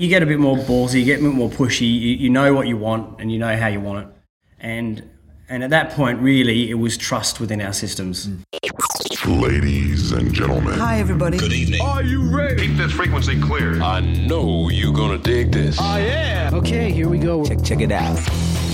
You get a bit more ballsy, you get a bit more pushy, you, you know what you want and you know how you want it. And and at that point, really, it was trust within our systems. Ladies and gentlemen. Hi, everybody. Good evening. Are you ready? Keep this frequency clear. I know you're gonna dig this. I am. Okay, here we go. Check, check it out.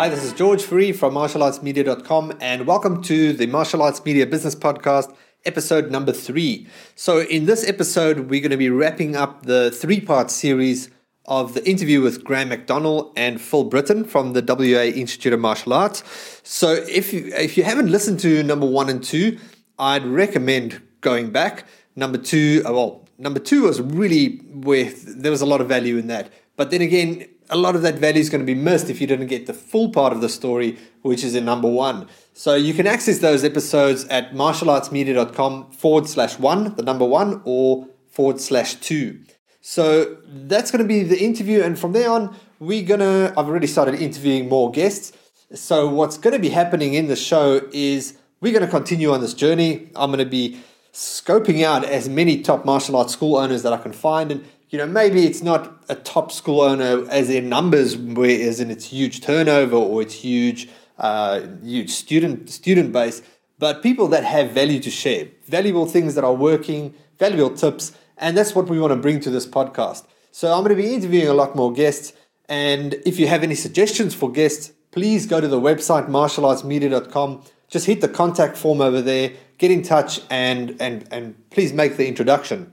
Hi, this is George Fourie from martialartsmedia.com and welcome to the Martial Arts Media Business Podcast, episode number three. So, in this episode, we're going to be wrapping up the three part series of the interview with Graham McDonnell and Phil Britten from the WA Institute of Martial Arts. So, if you, if you haven't listened to number one and two, I'd recommend going back. Number two, uh, well, number two was really where there was a lot of value in that. But then again, a lot of that value is going to be missed if you didn't get the full part of the story, which is in number one. So you can access those episodes at martialartsmedia.com forward slash one, the number one, or forward slash two. So that's going to be the interview. And from there on, we're going to, I've already started interviewing more guests. So what's going to be happening in the show is we're going to continue on this journey. I'm going to be scoping out as many top martial arts school owners that I can find. And you know, maybe it's not a top school owner as in numbers, where as in its huge turnover or its huge, uh, huge student student base, but people that have value to share, valuable things that are working, valuable tips, and that's what we want to bring to this podcast. So I'm going to be interviewing a lot more guests, and if you have any suggestions for guests, please go to the website martialartsmedia.com. Just hit the contact form over there, get in touch, and and and please make the introduction.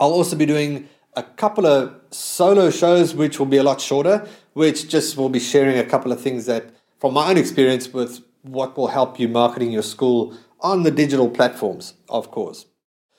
I'll also be doing a couple of solo shows, which will be a lot shorter, which just will be sharing a couple of things that, from my own experience, with what will help you marketing your school on the digital platforms, of course.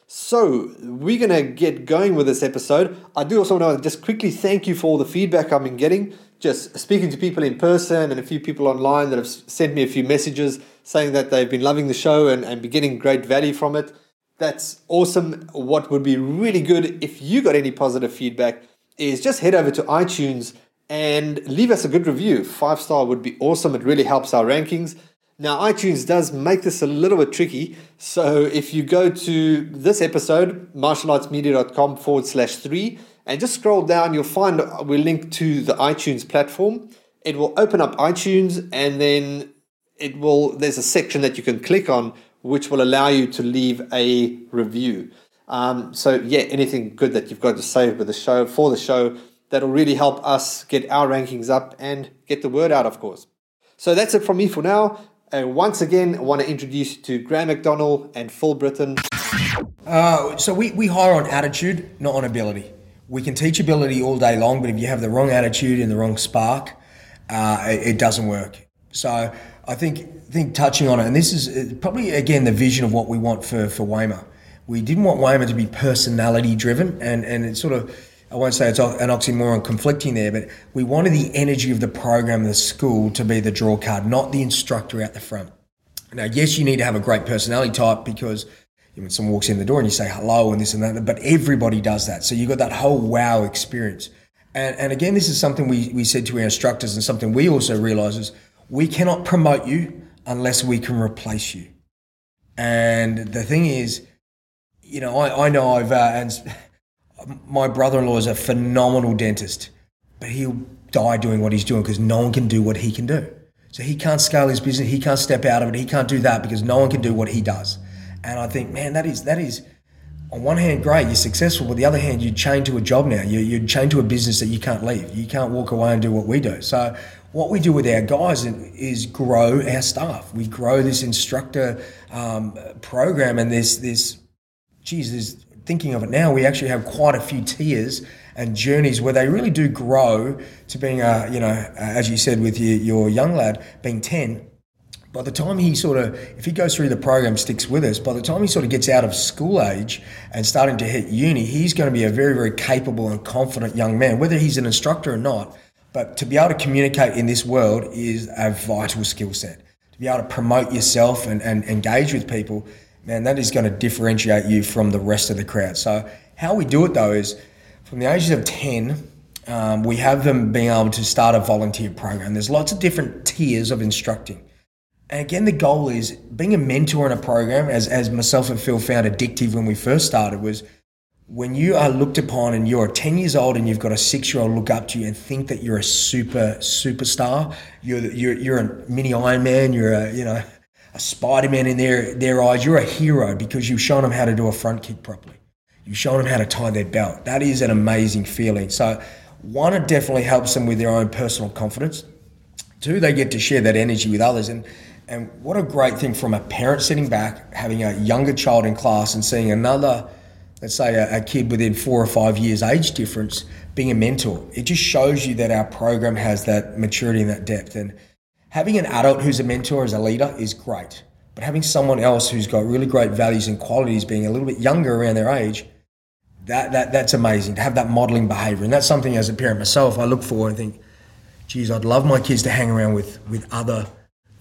So, we're going to get going with this episode. I do also want to just quickly thank you for all the feedback I've been getting. Just speaking to people in person and a few people online that have sent me a few messages saying that they've been loving the show and, and be getting great value from it. That's awesome. What would be really good if you got any positive feedback is just head over to iTunes and leave us a good review. Five star would be awesome. It really helps our rankings. Now, iTunes does make this a little bit tricky. So if you go to this episode, martialartsmedia.com forward slash three, and just scroll down, you'll find we're linked to the iTunes platform. It will open up iTunes and then it will, there's a section that you can click on which will allow you to leave a review. Um, so yeah, anything good that you've got to say with the show for the show that'll really help us get our rankings up and get the word out, of course. So that's it from me for now. And once again, I want to introduce you to Graham McDonnell and Phil Britten. Uh, so we, we hire on attitude, not on ability. We can teach ability all day long, but if you have the wrong attitude and the wrong spark, uh, it, it doesn't work. So I think think touching on it, and this is uh, probably again the vision of what we want for for WAIMA. We didn't want WAIMA to be personality driven, and and it's sort of I won't say it's an oxymoron conflicting there, but we wanted the energy of the program, the school, to be the draw card, not the instructor out the front. Now, yes, you need to have a great personality type because when someone walks in the door and you say hello and this and that, but everybody does that. So you've got that whole wow experience. And, and again, this is something we, we said to our instructors and something we also realize is we cannot promote you unless we can replace you. And the thing is, you know, I, I know I've, uh, and my brother in law is a phenomenal dentist, but he'll die doing what he's doing because no one can do what he can do. So he can't scale his business, he can't step out of it, he can't do that because no one can do what he does. And I think, man, that is, that is, on one hand, great, you're successful, but the other hand, you're chained to a job now. You're, you're chained to a business that you can't leave. You can't walk away and do what we do. So what we do with our guys is grow our staff. We grow this instructor um, program, and there's this, there's thinking of it now. We actually have quite a few tiers and journeys where they really do grow to being a, you know, as you said with your, your young lad being ten. By the time he sort of, if he goes through the program, sticks with us, by the time he sort of gets out of school age and starting to hit uni, he's going to be a very, very capable and confident young man, whether he's an instructor or not But to be able to communicate in this world is a vital skill set. To be able to promote yourself and, and engage with people, man, that is going to differentiate you from the rest of the crowd. So, how we do it though is from the ages of 10, um, we have them being able to start a volunteer program. There's lots of different tiers of instructing. And again, the goal is being a mentor in a program, as, as myself and Phil found addictive when we first started, was when you are looked upon and you're 10 years old and you've got a six year old look up to you and think that you're a super superstar, you're, you're, you're a mini Iron Man, you're a, you know, a Spider Man in their, their eyes, you're a hero because you've shown them how to do a front kick properly. You've shown them how to tie their belt. That is an amazing feeling. So, one, it definitely helps them with their own personal confidence. Two, they get to share that energy with others. And, and what a great thing from a parent sitting back, having a younger child in class and seeing another, let's say a, a kid within four or five years age difference, being a mentor. It just shows you that our program has that maturity and that depth. And having an adult who's a mentor as a leader is great. But having someone else who's got really great values and qualities being a little bit younger around their age that, that that's amazing to have that modeling behavior. And that's something as a parent myself, I look for and think, geez, I'd love my kids to hang around with, with other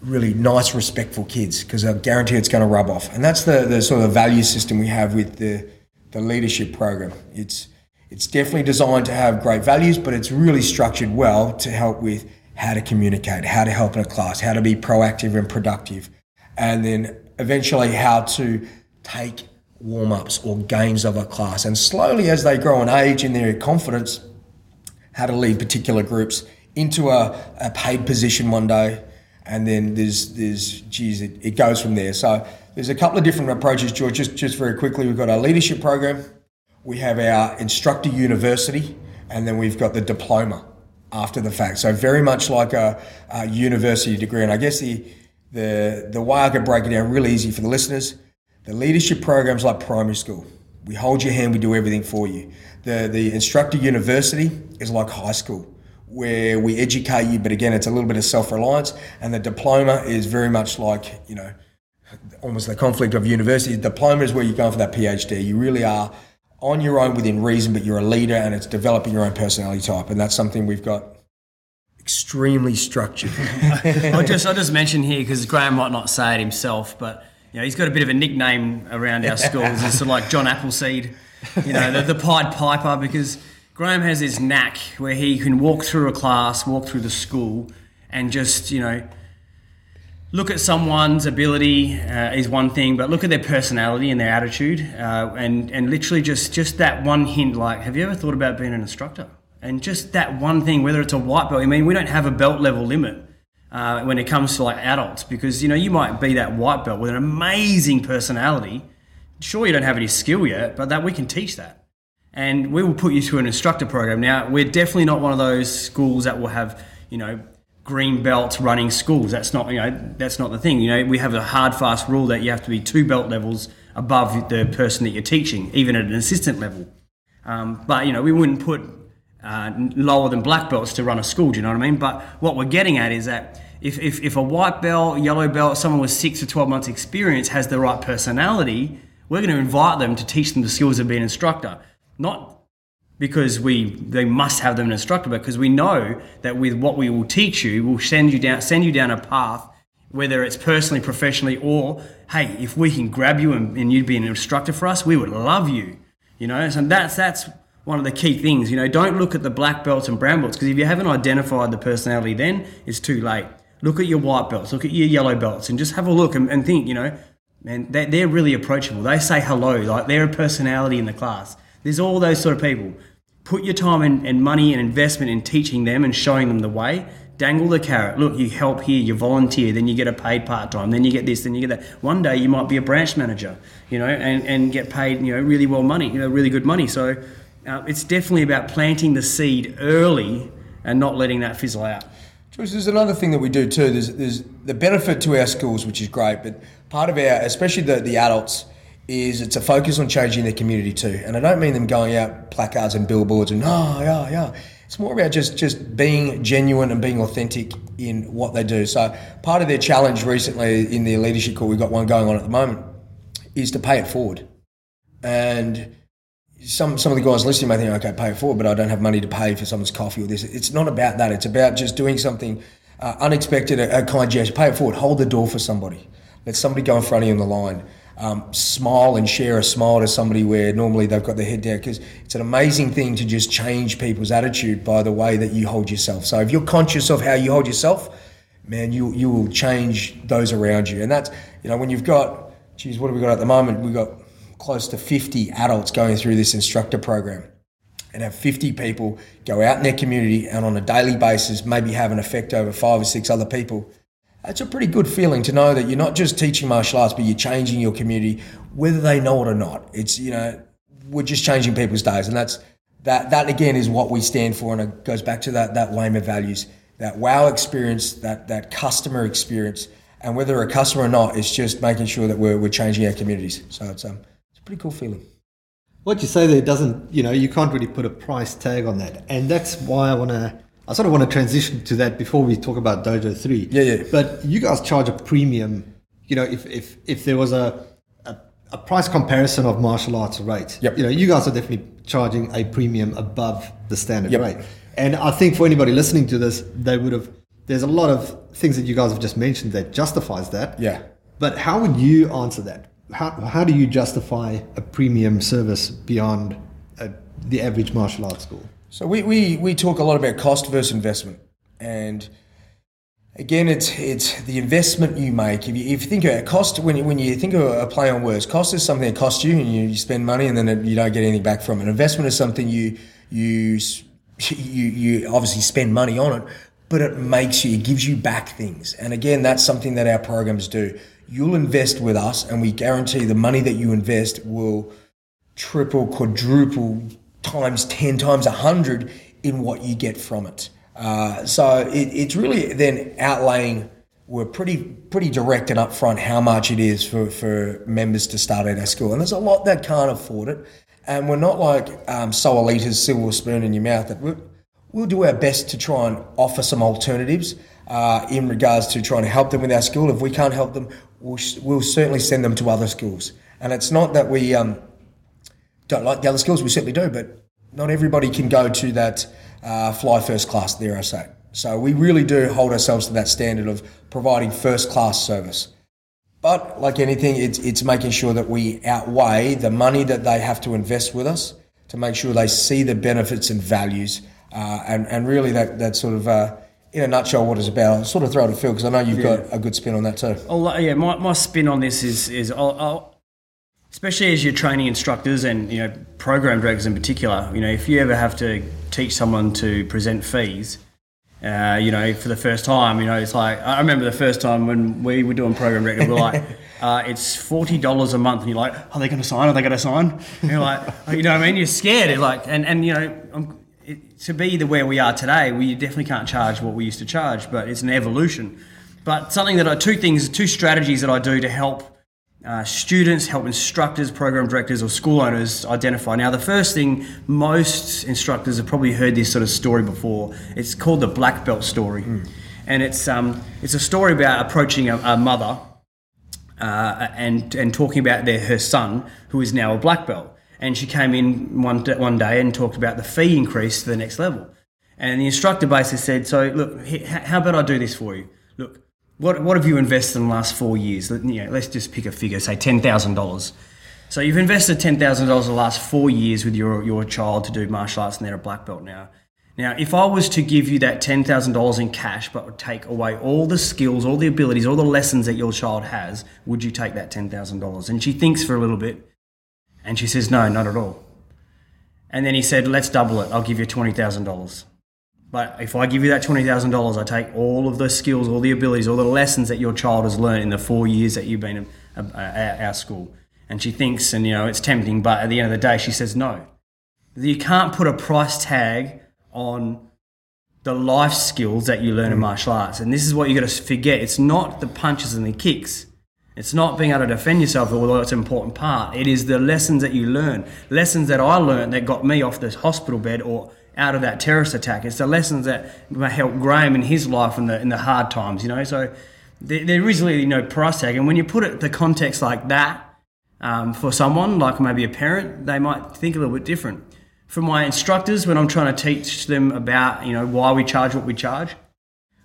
really nice, respectful kids because I guarantee it's going to rub off. And that's the, the sort of value system we have with the, the leadership program. It's, it's definitely designed to have great values, but it's really structured well to help with how to communicate, how to help in a class, how to be proactive and productive, and then eventually how to take warm ups or games of a class. And slowly, as they grow in age and their confidence, how to lead particular groups into a, a paid position one day. And then there's, there's geez, it, it goes from there. So there's a couple of different approaches, George. Just, just very quickly, we've got our leadership program, we have our instructor university, and then we've got the diploma after the fact. So very much like a, a university degree. And I guess the, the, the way I could break it down really easy for the listeners the leadership programs like primary school. We hold your hand, we do everything for you. The, the instructor university is like high school, where we educate you, but again, it's a little bit of self reliance. And the diploma is very much like, you know, almost the conflict of university. The diploma is where you're going for that PhD. You really are on your own within reason, but you're a leader and it's developing your own personality type. And that's something we've got extremely structured. I'll just I'll just mention here because Graham might not say it himself, but you know, he's got a bit of a nickname around our schools. It's sort of like John Appleseed, you know, the, the Pied Piper, because Graham has this knack where he can walk through a class, walk through the school, and just, you know, look at someone's ability uh, is one thing, but look at their personality and their attitude, uh, and and literally just just that one hint. Like, have you ever thought about being an instructor? And just that one thing, whether it's a white belt. I mean, we don't have a belt level limit uh, when it comes to like adults because you know you might be that white belt with an amazing personality. Sure, you don't have any skill yet, but that we can teach that, and we will put you through an instructor program. Now, we're definitely not one of those schools that will have you know green belts running schools. That's not you know that's not the thing. You know we have a hard fast rule that you have to be two belt levels above the person that you're teaching, even at an assistant level. Um, but you know we wouldn't put uh, lower than black belts to run a school. Do you know what I mean? But what we're getting at is that if, if, if a white belt, yellow belt, someone with six to 12 months experience has the right personality, we're going to invite them to teach them the skills of being an instructor. Not because we they must have them an instructor, but because we know that with what we will teach you, we'll send you down send you down a path, whether it's personally, professionally, or hey, if we can grab you and, and you'd be an instructor for us, we would love you. You know, so that's that's one of the key things. You know, don't look at the black belts and brown belts because if you haven't identified the personality, then it's too late. Look at your white belts, look at your yellow belts, and just have a look and, and think. You know, man, they're, they're really approachable. They say hello, like they're a personality in the class. There's all those sort of people. Put your time and, and money and investment in teaching them and showing them the way. Dangle the carrot. Look, you help here, you volunteer, then you get a paid part time, then you get this, then you get that. One day you might be a branch manager, you know, and, and get paid, you know, really well money, you know, really good money. So uh, it's definitely about planting the seed early and not letting that fizzle out. There's another thing that we do too. There's, there's the benefit to our schools, which is great, but part of our, especially the, the adults, is it's a focus on changing their community too. And I don't mean them going out placards and billboards and oh yeah yeah. It's more about just just being genuine and being authentic in what they do. So part of their challenge recently in their leadership call, we've got one going on at the moment, is to pay it forward. And some some of the guys listening may think, okay, pay it forward, but I don't have money to pay for someone's coffee or this. It's not about that. It's about just doing something uh, unexpected, a, a kind gesture. Pay it forward. Hold the door for somebody. Let somebody go in front of you on the line. Um, smile and share a smile to somebody where normally they've got their head down because it's an amazing thing to just change people's attitude by the way that you hold yourself. So if you're conscious of how you hold yourself, man, you you will change those around you. And that's you know when you've got, geez, what have we got at the moment? We've got close to 50 adults going through this instructor program and have 50 people go out in their community and on a daily basis maybe have an effect over five or six other people. That's a pretty good feeling to know that you're not just teaching martial arts, but you're changing your community, whether they know it or not. It's, you know, we're just changing people's days. And that's, that, that again is what we stand for. And it goes back to that, that WAIMA values, that wow experience, that, that customer experience. And whether a customer or not, it's just making sure that we're, we're changing our communities. So it's, um, it's a pretty cool feeling. What you say there doesn't, you know, you can't really put a price tag on that. And that's why I want to, I sort of want to transition to that before we talk about Dojo 3. Yeah, yeah. But you guys charge a premium, you know, if, if, if there was a, a, a price comparison of martial arts rates, Yep. you know, you guys are definitely charging a premium above the standard Yep. rate. And I think for anybody listening to this, they would have, there's a lot of things that you guys have just mentioned that justifies that. Yeah. But how would you answer that? How, how do you justify a premium service beyond a, the average martial arts school? So we, we, we talk a lot about cost versus investment. And again, it's it's the investment you make. If you, if you think about cost, when you, when you think of a play on words, cost is something that costs you and you, you spend money and then it, you don't get anything back from it. Investment is something you, you, you, you obviously spend money on it, but it makes you, it gives you back things. And again, that's something that our programs do. You'll invest with us and we guarantee the money that you invest will triple, quadruple, times 10, times 100 in what you get from it. Uh, so it, it's really then outlaying, we're pretty pretty direct and upfront how much it is for, for members to start at our school. And there's a lot that can't afford it. And we're not like um, so elite as silver spoon in your mouth that we're, we'll do our best to try and offer some alternatives uh, in regards to trying to help them with our school. If we can't help them, we'll, we'll certainly send them to other schools. And it's not that we um, don't like the other skills, we certainly do, but not everybody can go to that uh, fly first class, there I say. So we really do hold ourselves to that standard of providing first class service. But like anything, it's, it's making sure that we outweigh the money that they have to invest with us to make sure they see the benefits and values. Uh, and, and really, that, that sort of, uh, in a nutshell, what it's about. I'll sort of throw it to Phil because I know you've got a good spin on that too. Oh, yeah, my, my spin on this is is I'll, I'll, especially as you're training instructors and you know program directors in particular. You know, if you ever have to teach someone to present fees, uh, you know, for the first time, you know, it's like I remember the first time when we were doing program director, we we're like. Uh, it's forty dollars a month, and you're like, "Are they going to sign? Are they going to sign?" And you're like, oh, you know what I mean? You're scared, It's like, and and you know, it, to be the where we are today, we definitely can't charge what we used to charge, but it's an evolution. But something that I two things, two strategies that I do to help uh, students, help instructors, program directors, or school owners identify. Now, the first thing, most instructors have probably heard this sort of story before. It's called the black belt story, and it's um, it's a story about approaching a, a mother uh, and and talking about their her son who is now a black belt. And she came in one one day and talked about the fee increase to the next level. And the instructor basically said, "So look, how about I do this for you? What what have you invested in the last four years? Let- You know, let's just pick a figure, say ten thousand dollars. So you've invested ten thousand dollars the last four years with your your child to do martial arts, and they're a black belt now. Now, if I was to give you that ten thousand dollars in cash, but would take away all the skills, all the abilities, all the lessons that your child has, would you take that ten thousand dollars? And she thinks for a little bit, and she says, "No, not at all." And then he said, "Let's double it. I'll give you twenty thousand dollars." But if I give you that twenty thousand dollars, I take all of the skills, all the abilities, all the lessons that your child has learned in the four years that you've been at at our school. And she thinks, and you know, it's tempting, but at the end of the day, she says no. You can't put a price tag on the life skills that you learn in mm. martial arts. And this is what you've got to forget. It's not the punches and the kicks. It's not being able to defend yourself, although it's an important part. It is the lessons that you learn. Lessons that I learned that got me off this hospital bed or out of that terrorist attack. It's the lessons that helped Graham in his life in the in the hard times, you know. So there, there is really no price tag. And when you put it the context like that, Um, for someone like maybe a parent, they might think a little bit different. For my instructors, when I'm trying to teach them about you know why we charge what we charge,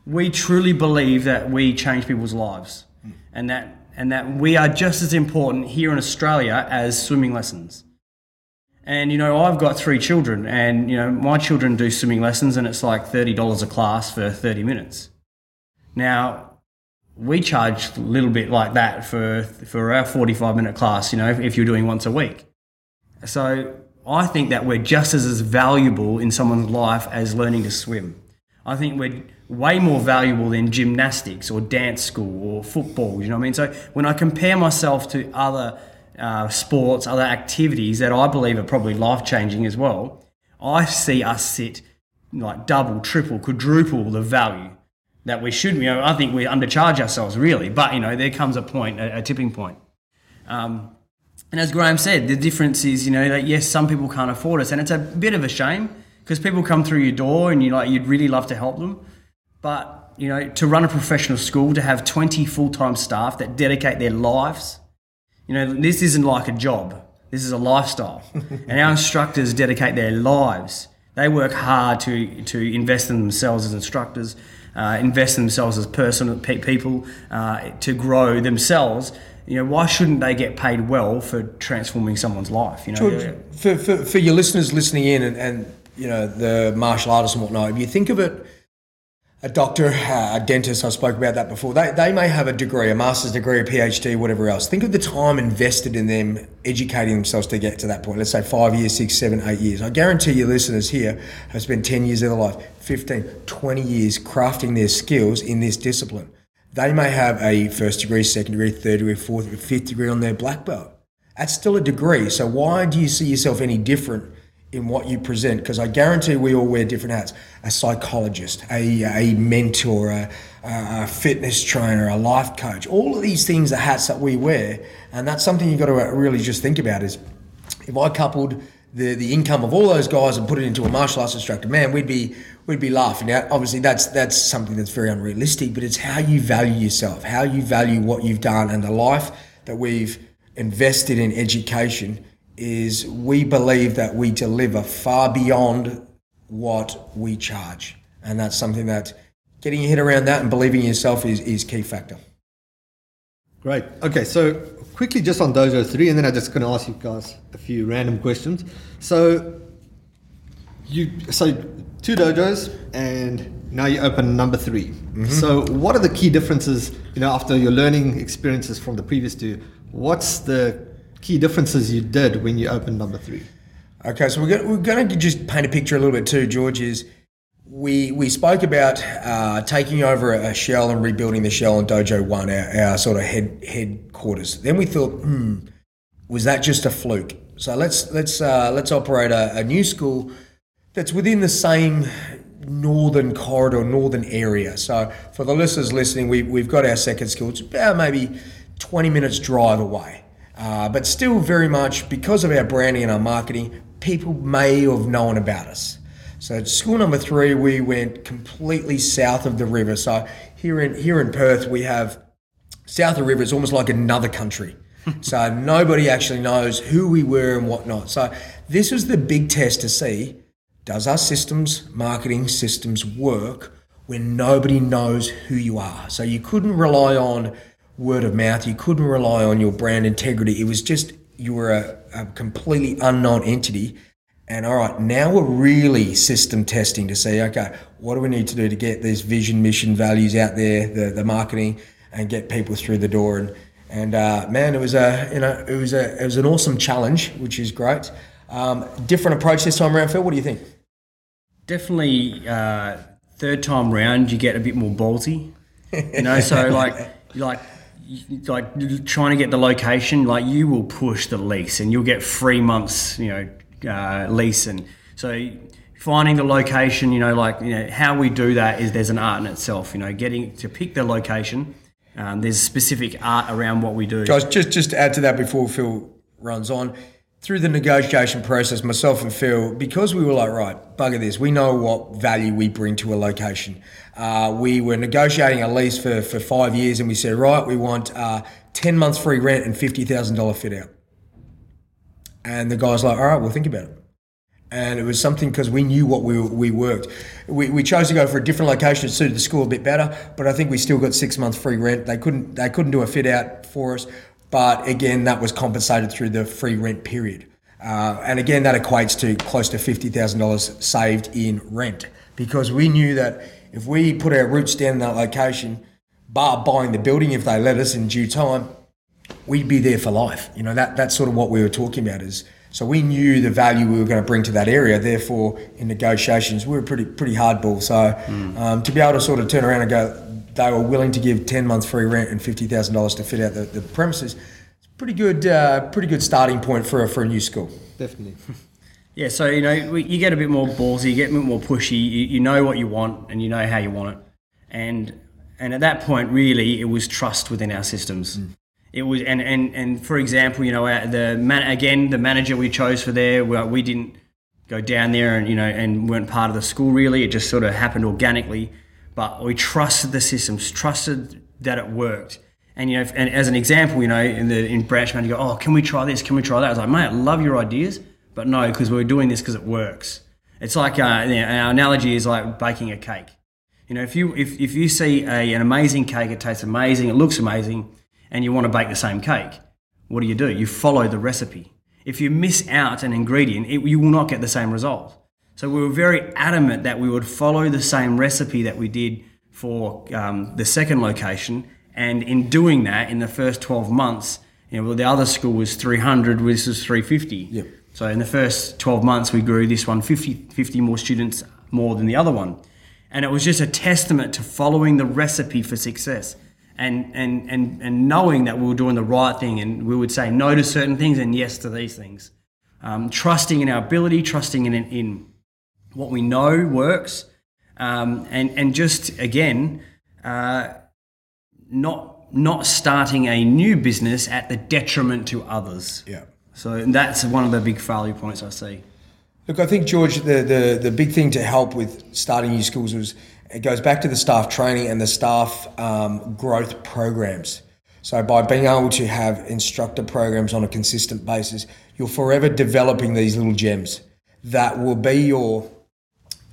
we truly believe that we change people's lives, and that and that we are just as important here in Australia as swimming lessons. And you know, I've got three children, and you know, my children do swimming lessons, and it's like thirty dollars a class for thirty minutes. Now, we charge a little bit like that for for our forty-five minute class. You know, if, you're doing once a week. So I think that we're just as, as valuable in someone's life as learning to swim. I think we're way more valuable than gymnastics or dance school or football. You know what I mean? So when I compare myself to other uh, sports, other activities that I believe are probably life changing as well, I see us sit like double, triple, quadruple the value that we should. You know, I think we undercharge ourselves really, but you know, there comes a point, a, a tipping point. Um, and as Graham said, the difference is, you know, that yes, some people can't afford us, and it's a bit of a shame because people come through your door and you like you'd really love to help them, but you know, to run a professional school, to have 20 full-time staff that dedicate their lives, you know, this isn't like a job. This is a lifestyle, and our instructors dedicate their lives. They work hard to to invest in themselves as instructors, uh, invest in themselves as personal pe- people, uh, to grow themselves you know, why shouldn't they get paid well for transforming someone's life? You know, George, for, for, for your listeners listening in and, and, you know, the martial artists and whatnot, if you think of it, a doctor, a dentist, I spoke about that before, they, they may have a degree, a master's degree, a PhD, whatever else. Think of the time invested in them educating themselves to get to that point. Let's say five years, six, seven, eight years. I guarantee your listeners here have spent 10 years of their life, 15, 20 years crafting their skills in this discipline they may have a first degree, second degree, third degree, fourth fifth degree on their black belt. That's still a degree. So why do you see yourself any different in what you present? Because I guarantee we all wear different hats. A psychologist, a, a mentor, a, a fitness trainer, a life coach. All of these things are hats that we wear. And that's something you've got to really just think about is if I coupled the, the income of all those guys and put it into a martial arts instructor, man, we'd be we'd be laughing. Now, obviously, that's that's something that's very unrealistic, but it's how you value yourself, how you value what you've done, and the life that we've invested in education is we believe that we deliver far beyond what we charge, and that's something that getting your head around that and believing in yourself is is key factor. Great. Okay, so quickly just on Dojo 3, and then I'm just going to ask you guys a few random questions. So, you so two dojos, and now you open number 3 Mm-hmm. So, what are the key differences? You know, after your learning experiences from the previous two, what's the key differences you did when you opened number three? Okay, so we're going, we're to just paint a picture a little bit too, George. Is we we spoke about uh, taking over a shell and rebuilding the shell in Dojo One, our, our sort of head headquarters. Then we thought, hmm, was that just a fluke? So let's let's uh, let's operate a, a new school that's within the same northern corridor, northern area. So for the listeners listening, we, we've got our second school. It's about maybe 20 minutes drive away. Uh, but still very much because of our branding and our marketing, people may have known about us. So school number three, we went completely south of the river. So here in here in Perth, we have south of the river. It's almost like another country. so nobody actually knows who we were and whatnot. So this was the big test to see does our systems, marketing systems work when nobody knows who you are? So you couldn't rely on word of mouth, you couldn't rely on your brand integrity. It was just you were a, a completely unknown entity. And all right, now we're really system testing to see, okay, what do we need to do to get these vision, mission, values out there, the, the marketing, and get people through the door. And and uh, man, it was a you know it was a it was an awesome challenge, which is great. Um, different approach this time around, Phil. What do you think? Definitely, uh, third time round, you get a bit more ballsy. You know, so like, like, like trying to get the location, like you will push the lease, and you'll get three months, you know, uh, lease, and so finding the location, you know, like you know how we do that is there's an art in itself. You know, getting to pick the location. Um, there's specific art around what we do. Guys, just just to add to that before Phil runs on, through the negotiation process, myself and Phil, because we were like, right, bugger this, we know what value we bring to a location. Uh, we were negotiating a lease for, for five years and we said, right, we want uh, 10 months free rent and $50,000 fit out. And the guy's like, all right, we'll think about it. And it was something because we knew what we, we worked. We, we chose to go for a different location. that suited the school a bit better, but I think we still got six months free rent. They couldn't they couldn't do a fit out for us, but again, that was compensated through the free rent period. Uh, and again, that equates to close to fifty thousand dollars saved in rent because we knew that if we put our roots down in that location, bar buying the building if they let us in due time, we'd be there for life. You know, that that's sort of what we were talking about is so we knew the value we were going to bring to that area. Therefore, in negotiations, we were pretty pretty hardball. So um, to be able to sort of turn around and go, they were willing to give ten months free rent and fifty thousand dollars to fit out the, the premises. It's pretty good, uh, pretty good starting point for a, for a new school. Definitely. Yeah, so you know you get a bit more ballsy, you get a bit more pushy. You, you know what you want, and you know how you want it, and and at that point, really, it was trust within our systems. It was, and and and for example, you know, the man again, the manager we chose for there, well, we didn't go down there and you know and weren't part of the school really. It just sort of happened organically, but we trusted the systems, trusted that it worked. And you know, and as an example, you know, in the in branch manager, go, oh, can we try this? Can we try that? I was like, mate, I love your ideas, but no, because we're doing this because it works. It's like uh, you know, our analogy is like baking a cake. You know, if you if, if you see a, an amazing cake, it tastes amazing, it looks amazing, and you want to bake the same cake, what do you do? You follow the recipe. If you miss out an ingredient, it, you will not get the same result. So we were very adamant that we would follow the same recipe that we did for um, the second location, and in doing that, in the first 12 months, you know, well, the other school was 300, this was 350. Yep. So in the first 12 months, we grew this one 50, 50 more students more than the other one. And it was just a testament to following the recipe for success and, and, and, and knowing that we were doing the right thing and we would say no to certain things and yes to these things. Um, trusting in our ability, trusting in, in what we know works, um, and, and just again, uh, not, not starting a new business at the detriment to others. Yeah. So that's one of the big failure points I see. Look, I think George, the, the the big thing to help with starting new schools was it goes back to the staff training and the staff um, growth programs. So by being able to have instructor programs on a consistent basis, you're forever developing these little gems that will be your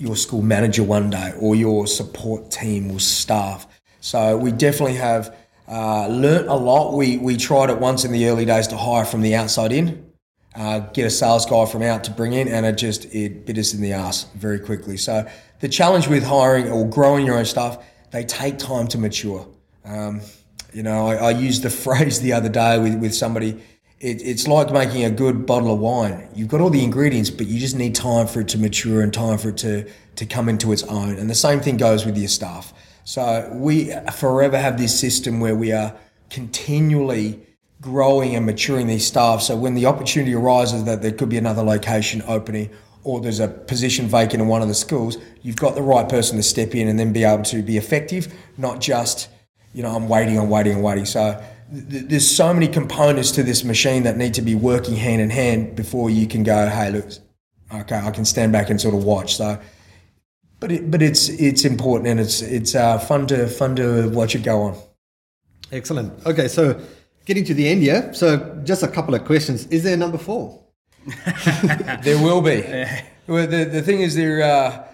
your school manager one day or your support team or staff. So we definitely have uh, learnt a lot. We we tried it once in the early days to hire from the outside in uh, get a sales guy from out to bring in, and it just it bit us in the ass very quickly. So the challenge with hiring or growing your own staff, they take time to mature. Um, you know, I, I used the phrase the other day with with somebody. It, it's like making a good bottle of wine. You've got all the ingredients, but you just need time for it to mature and time for it to to come into its own. And the same thing goes with your staff. So we forever have this system where we are continually growing and maturing these staff. So when the opportunity arises that there could be another location opening or there's a position vacant in one of the schools, you've got the right person to step in and then be able to be effective, not just, you know, I'm waiting, I'm waiting, I'm waiting. So th- there's so many components to this machine that need to be working hand in hand before you can go, hey, look, okay, I can stand back and sort of watch. So, but it, but it's it's important and it's it's uh, fun to fun to watch it go on. Excellent. Okay, so getting to the end here. So just a couple of questions. Is there a number four? There will be. Well, the, the thing is, there uh,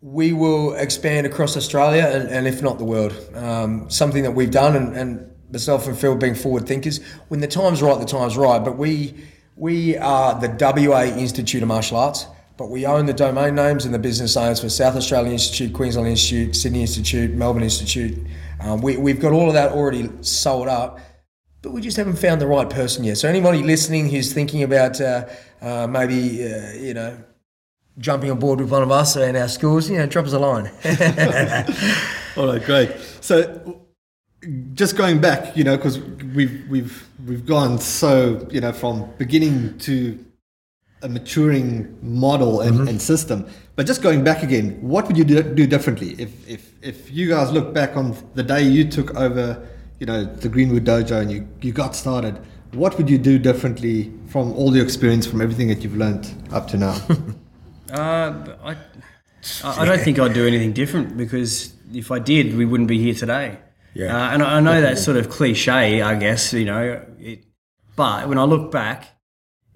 we will expand across Australia and, and if not the world. Um, something that we've done, and, and myself and Phil being forward thinkers. When the time's right, the time's right. But we we are the WA Institute of Martial Arts, but we own the domain names and the business owners for South Australian Institute, Queensland Institute, Sydney Institute, Melbourne Institute. Um, we, we've got all of that already sold up but we just haven't found the right person yet. So anybody listening who's thinking about uh, uh, maybe uh, you know jumping on board with one of us and our schools, you know, drop us a line. All right, great. So just going back, you know, because we've we've we've gone so you know from beginning to a maturing model and, and system. But just going back again, what would you do, do differently if, if if you guys look back on the day you took over, you know, the Greenwood Dojo and you you got started? What would you do differently from all your experience, from everything that you've learned up to now? Uh, I I don't think I'd do anything different because if I did, we wouldn't be here today. Yeah. Uh, and I I know that's sort of cliche, I guess, you know. It, but when I look back,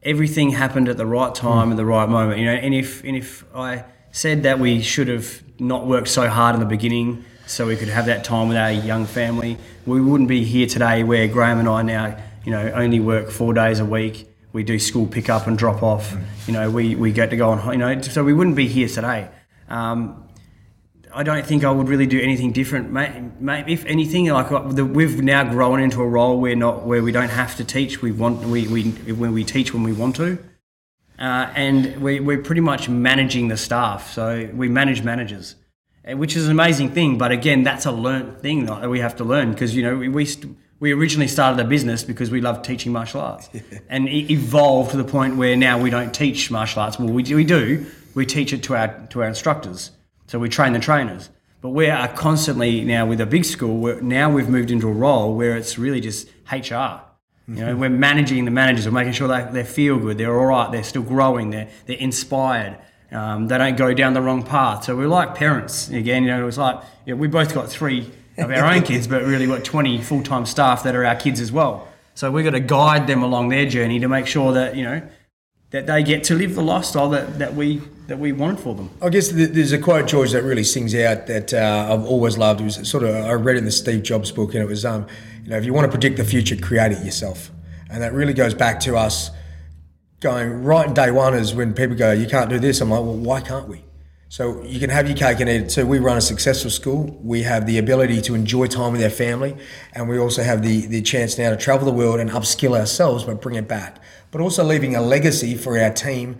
everything happened at the right time at the right moment. You know, and if and if I said that we should have not worked so hard in the beginning so we could have that time with our young family, we wouldn't be here today where Graham and I now, you know, only work four days a week. We do school pick up and drop off. You know, we, we get to go on, you know, so we wouldn't be here today. Um, I don't think I would really do anything different. Maybe if anything, like uh, we've now grown into a role where not where we don't have to teach. We want we, we when we teach when we want to, uh, and we, we're pretty much managing the staff. So we manage managers, uh, which is an amazing thing. But again, that's a learnt thing that we have to learn because you know we we, we originally started a business because we love teaching martial arts, and it evolved to the point where now we don't teach martial arts. Well, we we do. We teach it to our to our instructors so we train the trainers. But we are constantly now with a big school. now we've moved into a role where it's really just HR. You know, mm-hmm. we're managing the managers. We're making sure they, they feel good. They're all right. They're still growing. They're they're inspired. Um, they don't go down the wrong path. So we're like parents again. You know, it was like you know, we both got three of our own kids, but really got 20 full time staff that are our kids as well. So we've got to guide them along their journey to make sure that you know that they get to live the lifestyle that, that we that we wanted for them. I guess there's a quote, George, that really sings out that uh, I've always loved. It was sort of I read in the Steve Jobs book, and it was, um, you know, if you want to predict the future, create it yourself, and that really goes back to us going right in day one is when people go, you can't do this. I'm like, well, why can't we? So you can have your cake and eat it too. We run a successful school. We have the ability to enjoy time with our family, and we also have the the chance now to travel the world and upskill ourselves, but bring it back. But also leaving a legacy for our team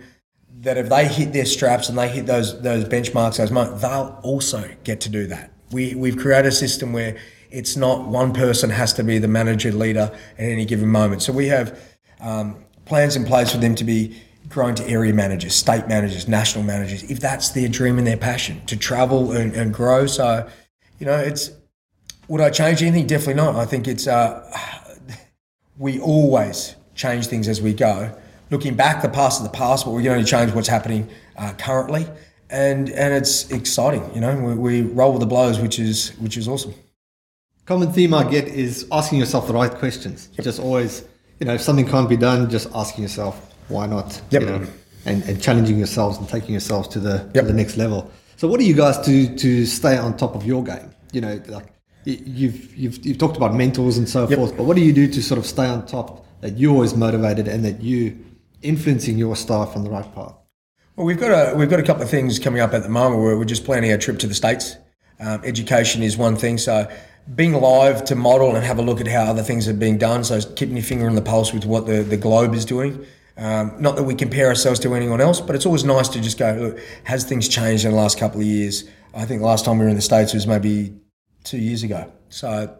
that if they hit their straps and they hit those those benchmarks, those marks, they'll also get to do that. We we've created a system where it's not one person has to be the manager leader at any given moment. So we have um, plans in place for them to be growing to area managers, state managers, national managers, if that's their dream and their passion to travel and, and grow. So, you know, it's would I change anything? Definitely not. I think it's uh, we always change things as we go looking back, the past is the past, but we can only change what's happening uh, currently, and and it's exciting. You know, we, we roll with the blows, which is which is awesome. Common theme I get is asking yourself the right questions. Yep. Just always, you know, if something can't be done, just asking yourself why not. Yep. You know, and, and challenging yourselves and taking yourselves to the yep. to the next level. So, what do you guys do to stay on top of your game? You know, like you've you've you've talked about mentors and so yep. forth, but what do you do to sort of stay on top that you're always motivated and that you influencing your staff on the right path? Well, we've got a we've got a couple of things coming up at the moment where we're just planning a trip to the states. Um, education is one thing, so being live to model and have a look at how other things are being done. So keeping your finger on the pulse with what the, the globe is doing. Um, not that we compare ourselves to anyone else, but it's always nice to just go, look, has things changed in the last couple of years? I think last time we were in the States was maybe two years ago. So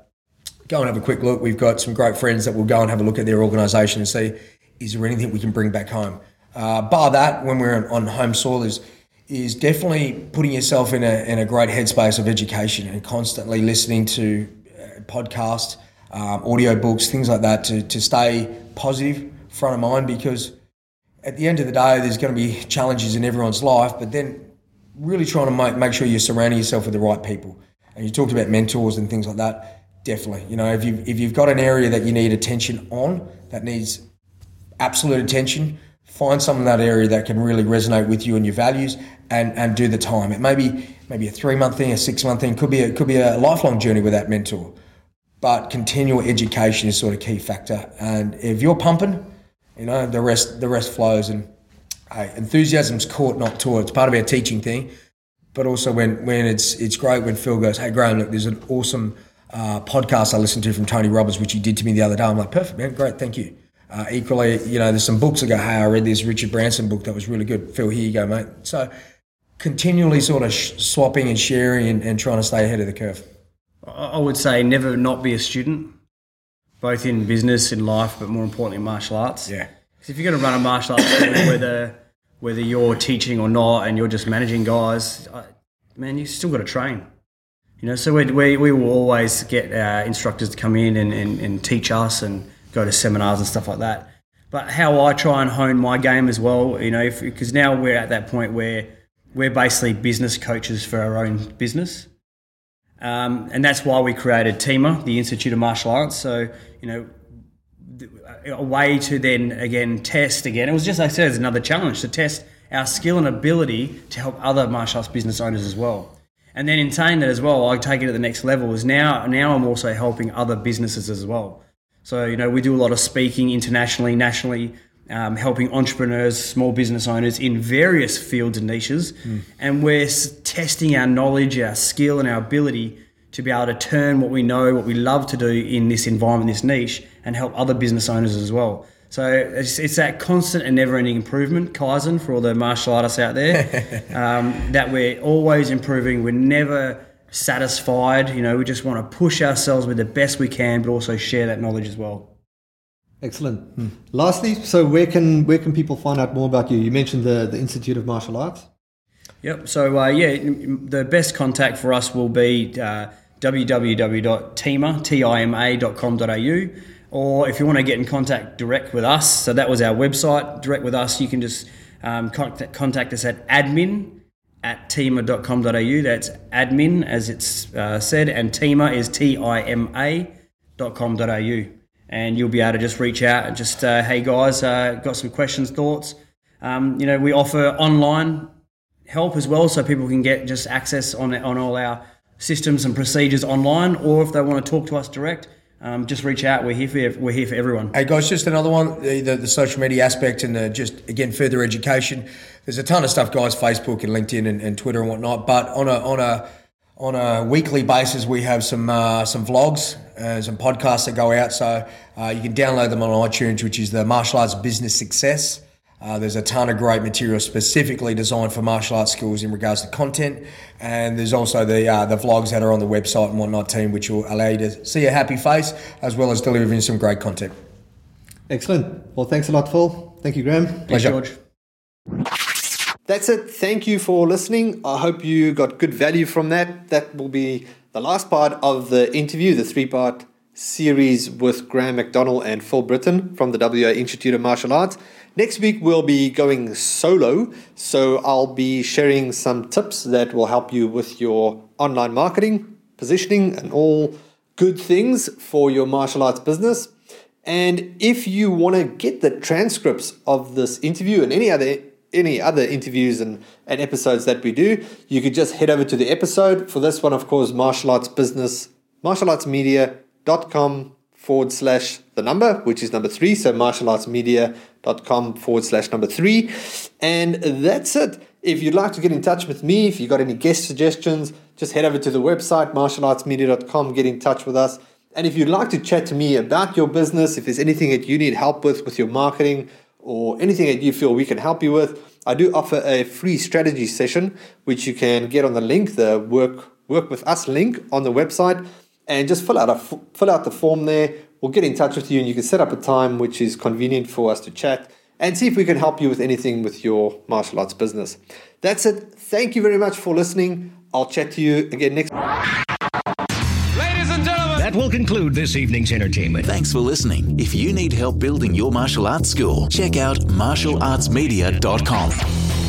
go and have a quick look. We've got some great friends that will go and have a look at their organisation and see is there anything we can bring back home? Uh, bar that, when we're on home soil, is is definitely putting yourself in a in a great headspace of education and constantly listening to uh, podcasts, um, audio books, things like that to to stay positive, front of mind. Because at the end of the day, there's going to be challenges in everyone's life, but then really trying to make make sure you're surrounding yourself with the right people. And you talked about mentors and things like that. Definitely, you know, if you if you've got an area that you need attention on that needs absolute attention. Find someone in that area that can really resonate with you and your values, and and do the time. It may be maybe a three month thing, a six month thing. Could be a, could be a lifelong journey with that mentor. But continual education is sort of key factor. And if you're pumping, you know the rest the rest flows. And hey, enthusiasm's caught, not taught. It's part of our teaching thing. But also when when it's it's great when Phil goes, hey Graham, look, there's an awesome uh, podcast I listened to from Tony Robbins, which he did to me the other day. I'm like, perfect, man, great, thank you. Uh, equally, you know, there's some books that go, hey, I read this Richard Branson book that was really good. Phil, here you go, mate. So continually sort of sh- swapping and sharing and, and trying to stay ahead of the curve. I would say never not be a student, both in business, in life, but more importantly, in martial arts. Yeah. Because if you're going to run a martial arts school, whether whether you're teaching or not, and you're just managing guys, man, you still got to train. You know, so we, we, we will always get our instructors to come in and, and, and teach us and go to seminars and stuff like that. But how I try and hone my game as well, you know, because now we're at that point where we're basically business coaches for our own business. Um, and that's why we created TEMA, the Institute of Martial Arts. So, you know, a way to then again test again. It was just like I said, it's another challenge to test our skill and ability to help other martial arts business owners as well. And then in saying that as well, I take it to the next level is now now I'm also helping other businesses as well. So you know we do a lot of speaking internationally, nationally, um, helping entrepreneurs, small business owners in various fields and niches, mm. and we're testing our knowledge, our skill, and our ability to be able to turn what we know, what we love to do in this environment, this niche, and help other business owners as well. So it's, it's that constant and never-ending improvement, Kaizen, for all the martial artists out there, um, that we're always improving. We're never satisfied. You know, we just want to push ourselves with the best we can, but also share that knowledge as well. Excellent. Hmm. Lastly, so where can where can people find out more about you? You mentioned the the Institute of Martial Arts. Yep. So uh, yeah, the best contact for us will be uh, www.waima.com.au or if you want to get in contact direct with us, so that was our website, direct with us, you can just um, contact, contact, us at admin at waima.com.au. That's admin, as it's uh, said, and tima is T I M A.com.au. And you'll be able to just reach out and just, uh, hey guys, uh, got some questions, thoughts. Um, you know, we offer online help as well, so people can get just access on, on all our systems and procedures online, or if they want to talk to us direct, um, just reach out. We're here for we're here for everyone. Hey guys, just another one. The, the, the social media aspect and the, just again further education. There's a ton of stuff, guys. Facebook and LinkedIn and, and Twitter and whatnot. But on a on a on a weekly basis, we have some uh, some vlogs, uh, some podcasts that go out. So uh, you can download them on iTunes, which is the Martial Arts Business Success. Uh, there's a ton of great material specifically designed for martial arts schools in regards to content, and there's also the uh, the vlogs that are on the website and whatnot team, which will allow you to see a happy face as well as delivering some great content. Excellent. Well, thanks a lot, Phil. Thank you, Graham. Pleasure, George. That's it. Thank you for listening. I hope you got good value from that. That will be the last part of the interview, the three part series with Graham McDonnell and Phil Britten from the WA Institute of Martial Arts. Next week, we'll be going solo, so I'll be sharing some tips that will help you with your online marketing, positioning, and all good things for your martial arts business. And if you want to get the transcripts of this interview and any other any other interviews and, and episodes that we do, you could just head over to the episode. For this one, of course, martial arts business, martialartsmedia.com forward slash the number, which is number three. So martialartsmedia.com forward slash number three. And that's it. If you'd like to get in touch with me, if you've got any guest suggestions, just head over to the website, martialartsmedia.com, get in touch with us. And if you'd like to chat to me about your business, if there's anything that you need help with, with your marketing, or anything that you feel we can help you with, I do offer a free strategy session, which you can get on the link, the work work with us link on the website and just fill out a fill out the form there. We'll get in touch with you, and you can set up a time which is convenient for us to chat and see if we can help you with anything with your martial arts business. That's it. Thank you very much for listening. I'll chat to you again next. That will conclude this evening's entertainment. Thanks for listening. If you need help building your martial arts school, check out martialartsmedia.com.